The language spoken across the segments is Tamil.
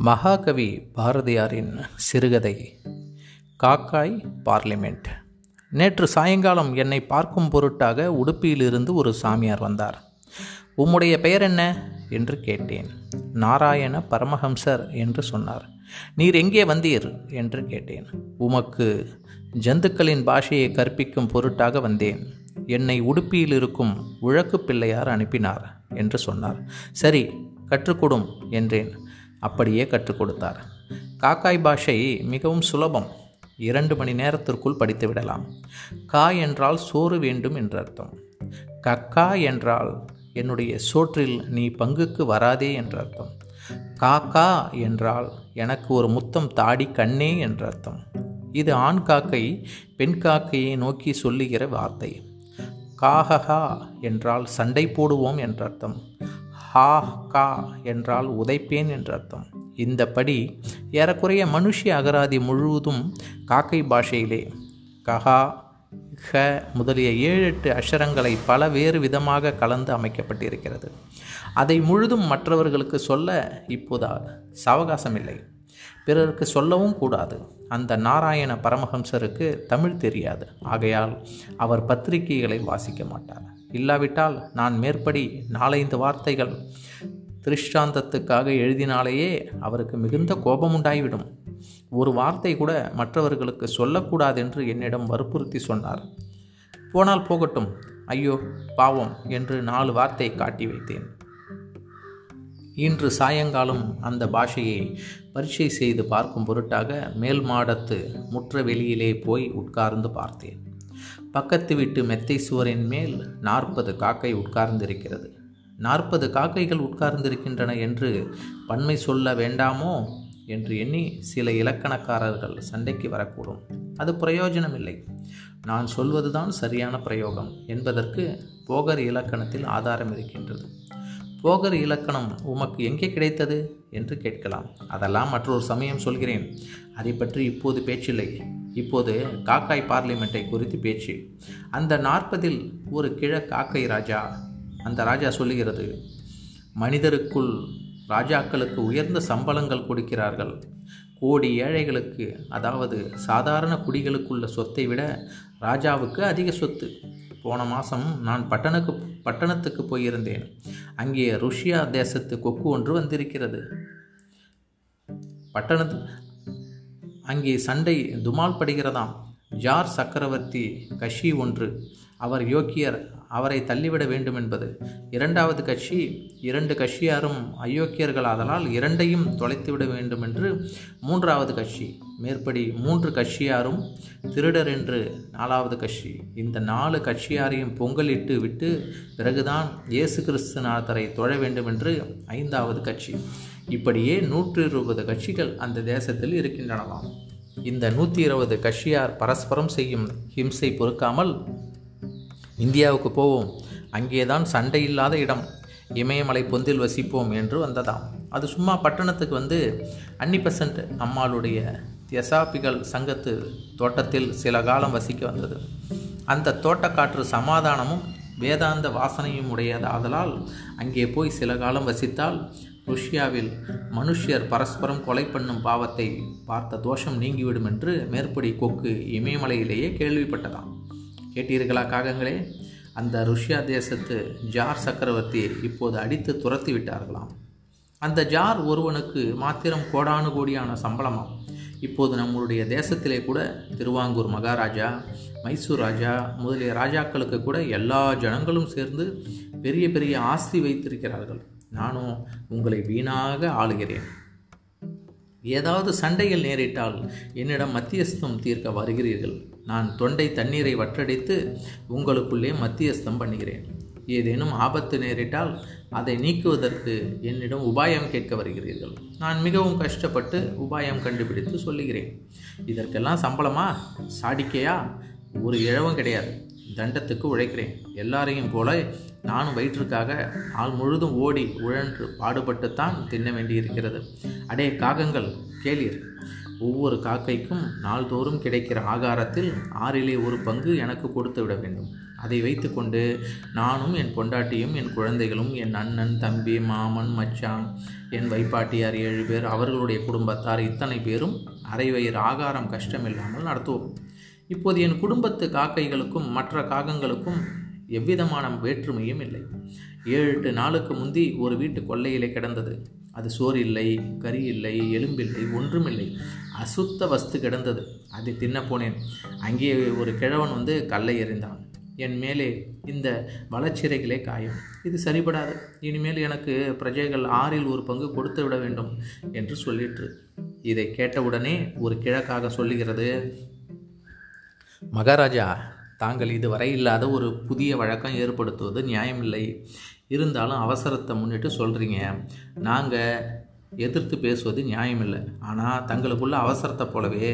மகாகவி பாரதியாரின் சிறுகதை காக்காய் பார்லிமெண்ட் நேற்று சாயங்காலம் என்னை பார்க்கும் பொருட்டாக உடுப்பியிலிருந்து ஒரு சாமியார் வந்தார். உம்முடைய பெயர் என்ன? என்று கேட்டேன். நாராயண பரமஹம்சர் என்று சொன்னார். நீர் எங்கே வந்தீர்? என்று கேட்டேன். உமக்கு ஜந்துக்களின் பாஷையை கற்பிக்கும் பொருட்டாக வந்தேன். என்னை உடுப்பியில் இருக்கும் உழக்கு பிள்ளையார் அனுப்பினார் என்று சொன்னார். சரி கற்றுக்கொடும் என்றேன். அப்படியே கற்றுக் கொடுத்தார். காக்காய் பாஷை மிகவும் சுலபம். இரண்டு மணி நேரத்திற்குள் படித்து விடலாம். கா என்றால் சோறு வேண்டும் என்று அர்த்தம். கக்கா என்றால் என்னுடைய சோற்றில் நீ பங்குக்கு வராதே என்று அர்த்தம். காக்கா என்றால் எனக்கு ஒரு முத்தம் தாடி கண்ணே என்ற அர்த்தம். இது ஆண் காக்கை பெண் காக்கையை நோக்கி சொல்லுகிற வார்த்தை. காஹஹா என்றால் சண்டை போடுவோம் என்றர்த்தம் ஹா கா என்றால் உதைப்பேன் என்று அர்த்தம். இந்த படி ஏறக்குறைய மனுஷி அகராதி முழுவதும் காக்கை பாஷையிலே. கஹா ஹ முதலிய ஏழு எட்டு அஷரங்களை பல வேறு விதமாக கலந்து அமைக்கப்பட்டிருக்கிறது. அதை முழுதும் மற்றவர்களுக்கு சொல்ல இப்போது சாவகாசம் இல்லை பிறருக்கு சொல்லவும் கூடாது. அந்த நாராயண பரமஹம்சருக்கு தமிழ் தெரியாது. ஆகையால் அவர் பத்திரிகைகளை வாசிக்க மாட்டார். இல்லாவிட்டால் நான் மேற்படி நாலைந்து வார்த்தைகள் திருஷ்டாந்தத்துக்காக எழுதினாலேயே அவருக்கு மிகுந்த கோபம் உண்டாகிவிடும் ஒரு வார்த்தை கூட மற்றவர்களுக்கு சொல்லக்கூடாதென்று என்னிடம் வற்புறுத்தி சொன்னார். போனால் போகட்டும். ஐயோ பாவம் என்று நாலு வார்த்தை காட்டி வைத்தேன். இன்று சாயங்காலம் அந்த பாஷையை பரீட்சை செய்து பார்க்கும் பொருட்டாக மேல் மாடத்து முற்ற வெளியிலே போய் உட்கார்ந்து பார்த்தேன். பக்கத்து வீட்டு மெத்தை சுவரின் மேல் நாற்பது காக்கை உட்கார்ந்திருக்கிறது. நாற்பது காக்கைகள் உட்கார்ந்திருக்கின்றன என்று பன்மை சொல்ல வேண்டாமோ? என்று எண்ணி சில இலக்கணக்காரர்கள் சண்டைக்கு வரக்கூடும். அது பிரயோஜனமில்லை. நான் சொல்வதுதான் சரியான பிரயோகம் என்பதற்கு போகர் இலக்கணத்தில் ஆதாரம் இருக்கின்றது. போகர் இலக்கணம் உமக்கு எங்கே கிடைத்தது? என்று கேட்கலாம். அதெல்லாம் மற்றொரு சமயம் சொல்கிறேன். அதை பற்றி இப்போது பேச்சில்லை. இப்போது காக்காய் பார்லிமெண்ட்டை குறித்து பேச்சு. அந்த நாற்பதில் ஒரு கிழ காக்கை ராஜா அந்த ராஜா சொல்லுகிறது மனிதருக்குள் ராஜாக்களுக்கு உயர்ந்த சம்பளங்கள் கொடுக்கிறார்கள். கோடி ஏழைகளுக்கு அதாவது சாதாரண குடிகளுக்குள்ள சொத்தை விட ராஜாவுக்கு அதிக சொத்து. போன மாதம் நான் பட்டணுக்கு பட்டணத்துக்கு போயிருந்தேன். அங்கே ருஷ்யா தேசத்து கொக்கு ஒன்று வந்திருக்கிறது. பட்டணத்து அங்கே சண்டை துமால் படுகிறதாம். ஜார் சக்கரவர்த்தி கஷி ஒன்று அவர் யோக்கியர் அவரை தள்ளிவிட வேண்டும் என்பது இரண்டாவது கட்சி இரண்டு கட்சியாரும் அயோக்கியர்கள் ஆதலால் இரண்டையும் தொலைத்துவிட வேண்டும் என்று மூன்றாவது கட்சி மேற்படி மூன்று கட்சியாரும் திருடர் என்று நாலாவது கட்சி. இந்த நாலு கட்சியாரையும் பொங்கலிட்டு விட்டு பிறகுதான் இயேசு கிறிஸ்துநாதரை தொழ வேண்டும் என்று ஐந்தாவது கட்சி. இப்படியே நூற்றி இருபது கட்சிகள் அந்த தேசத்தில் இருக்கின்றனவாம். இந்த நூற்றி இருபது கட்சியார் பரஸ்பரம் செய்யும் ஹிம்சை பொறுக்காமல் இந்தியாவுக்கு போவோம். அங்கேதான் சண்டை இல்லாத இடம். இமயமலை பொந்தில் வசிப்போம் என்று வந்ததாம். அது சும்மா பட்டணத்துக்கு வந்து அன்னி பெசன்ட் அம்மாளுடைய தியசாபிகள் சங்கத்து தோட்டத்தில் சில காலம் வசிக்க வந்தது. அந்த தோட்டக்காற்று சமாதானமும் வேதாந்த வாசனையும் உடையதாதலால் அங்கே போய் சில காலம் வசித்தால் ருஷ்யாவில் மனுஷியர் பரஸ்பரம் கொலை பண்ணும் பாவத்தை பார்த்த தோஷம் நீங்கிவிடும் என்று மேற்படி கொக்கு இமயமலையிலேயே கேள்விப்பட்டதாம். கேட்டீர்களா காகங்களே? அந்த ருஷ்யா தேசத்து ஜார் சக்கரவர்த்தியை இப்போது அடித்து துரத்தி விட்டார்களாம். அந்த ஜார் ஒருவனுக்கு மாத்திரம் கோடானு கோடியான சம்பளமாம். இப்போது நம்மளுடைய தேசத்திலே கூட திருவாங்கூர் மகாராஜா மைசூர் ராஜா முதலிய ராஜாக்களுக்கு கூட எல்லா ஜனங்களும் சேர்ந்து பெரிய பெரிய ஆஸ்தி வைத்திருக்கிறார்கள். நானும் உங்களை வீணாக ஆளுகிறேன். ஏதாவது சண்டையில் நேரிட்டால் என்னிடம் மத்தியஸ்தம் தீர்க்க வருகிறீர்கள். நான் தொண்டை தண்ணீரை வற்றடித்து உங்களுக்குள்ளே மத்தியஸ்தம் பண்ணுகிறேன். ஏதேனும் ஆபத்து நேரிட்டால் அதை நீக்குவதற்கு என்னிடம் உபாயம் கேட்க வருகிறீர்கள். நான் மிகவும் கஷ்டப்பட்டு உபாயம் கண்டுபிடித்து சொல்லுகிறேன். இதற்கெல்லாம் சம்பளமா? சாடிக்கையா? ஒரு இழவும் கிடையாது. தண்டத்துக்கு உழைக்கிறேன். எல்லாரையும் போல நானும் வயிற்றுக்காக நாள் முழுதும் ஓடி உழன்று பாடுபட்டுத்தான் தின்ன வேண்டியிருக்கிறது. அடே காகங்கள் கேளீர். ஒவ்வொரு காக்கைக்கும் நாள்தோறும் கிடைக்கிற ஆகாரத்தில் ஆறிலே ஒரு பங்கு எனக்கு கொடுத்து விட வேண்டும். அதை வைத்துக்கொண்டு நானும் என் பொண்டாட்டியும் என் குழந்தைகளும் என் அண்ணன் தம்பி மாமன் மச்சான் என் வைப்பாட்டியார் ஏழு பேர் அவர்களுடைய குடும்பத்தார் இத்தனை பேரும் அரை வயிறு ஆகாரம் கஷ்டமில்லாமல் நடத்துவோம். இப்போது என் குடும்பத்து காக்கைகளுக்கும் மற்ற காகங்களுக்கும் எவ்விதமான வேற்றுமையும் இல்லை. ஏழு எட்டு நாளுக்கு முந்தி ஒரு வீட்டு கொள்ளையிலே கிடந்தது. அது சோறு இல்லை கறி இல்லை எலும்பில்லை ஒன்றுமில்லை அசுத்த வஸ்து கிடந்தது. அதை தின்ன போனேன். அங்கே ஒரு கிழவன் வந்து கல்லை எறிந்தான். என் மேலே இந்த வளச்சிறைகளே காயும். இது சரிபடாது. இனிமேல் எனக்கு பிரஜைகள் ஆறில் ஒரு பங்கு கொடுத்து விட வேண்டும் என்று சொல்லிற்று. இதை கேட்டவுடனே ஒரு கிழக்காக சொல்லுகிறது மகாராஜா தாங்கள் இதுவரை இல்லாத ஒரு புதிய வழக்கம் ஏற்படுத்துவது நியாயமில்லை. இருந்தாலும் அவசரத்தை முன்னிட்டு சொல்கிறீங்க நாங்கள் எதிர்த்து பேசுவது நியாயமில்லை. ஆனால் தங்களுக்குள்ள அவசரத்தை போலவே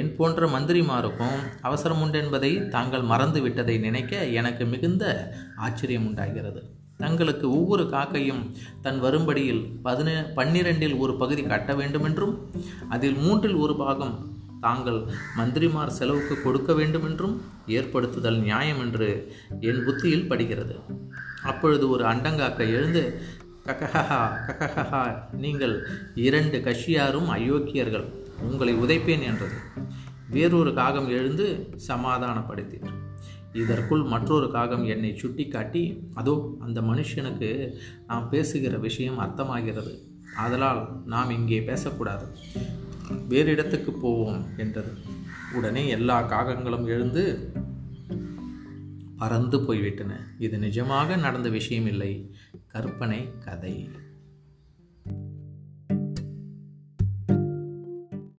என் போன்ற மந்திரிமாருக்கும் அவசரம் உண்டு என்பதை தாங்கள் மறந்து விட்டதை நினைக்க எனக்கு மிகுந்த ஆச்சரியம் உண்டாகிறது. தங்களுக்கு ஒவ்வொரு காக்கையும் தன் வரும்படியில் பதினே பன்னிரெண்டில் ஒரு பகுதி கட்ட வேண்டுமென்றும் அதில் மூன்றில் ஒரு பாகம் தாங்கள் மந்திரிமார் செலவுக்கு கொடுக்க வேண்டுமென்றும் ஏற்படுத்துதல் நியாயம் என்று என் புத்தியில் படுகிறது அப்பொழுது ஒரு அண்டங்காக்க எழுந்து ககஹா ககஹா நீங்கள் இரண்டு கஷியாரும் அயோக்கியர்கள் உங்களை உதைப்பேன் என்றது. வேறொரு காகம் எழுந்து சமாதானப்படுத்தினர். இதற்குள் மற்றொரு காகம் என்னை சுட்டி காட்டி அதோ அந்த மனுஷனுக்கு நாம் பேசுகிற விஷயம் அர்த்தமாகிறது. அதனால் நாம் இங்கே பேசக்கூடாது. வேறு இடத்துக்கு போவோம் என்றது. உடனே எல்லா காகங்களும் எழுந்து பறந்து போய்விட்டன. இது நிஜமாக நடந்த விஷயம் இல்லை கற்பனை கதை.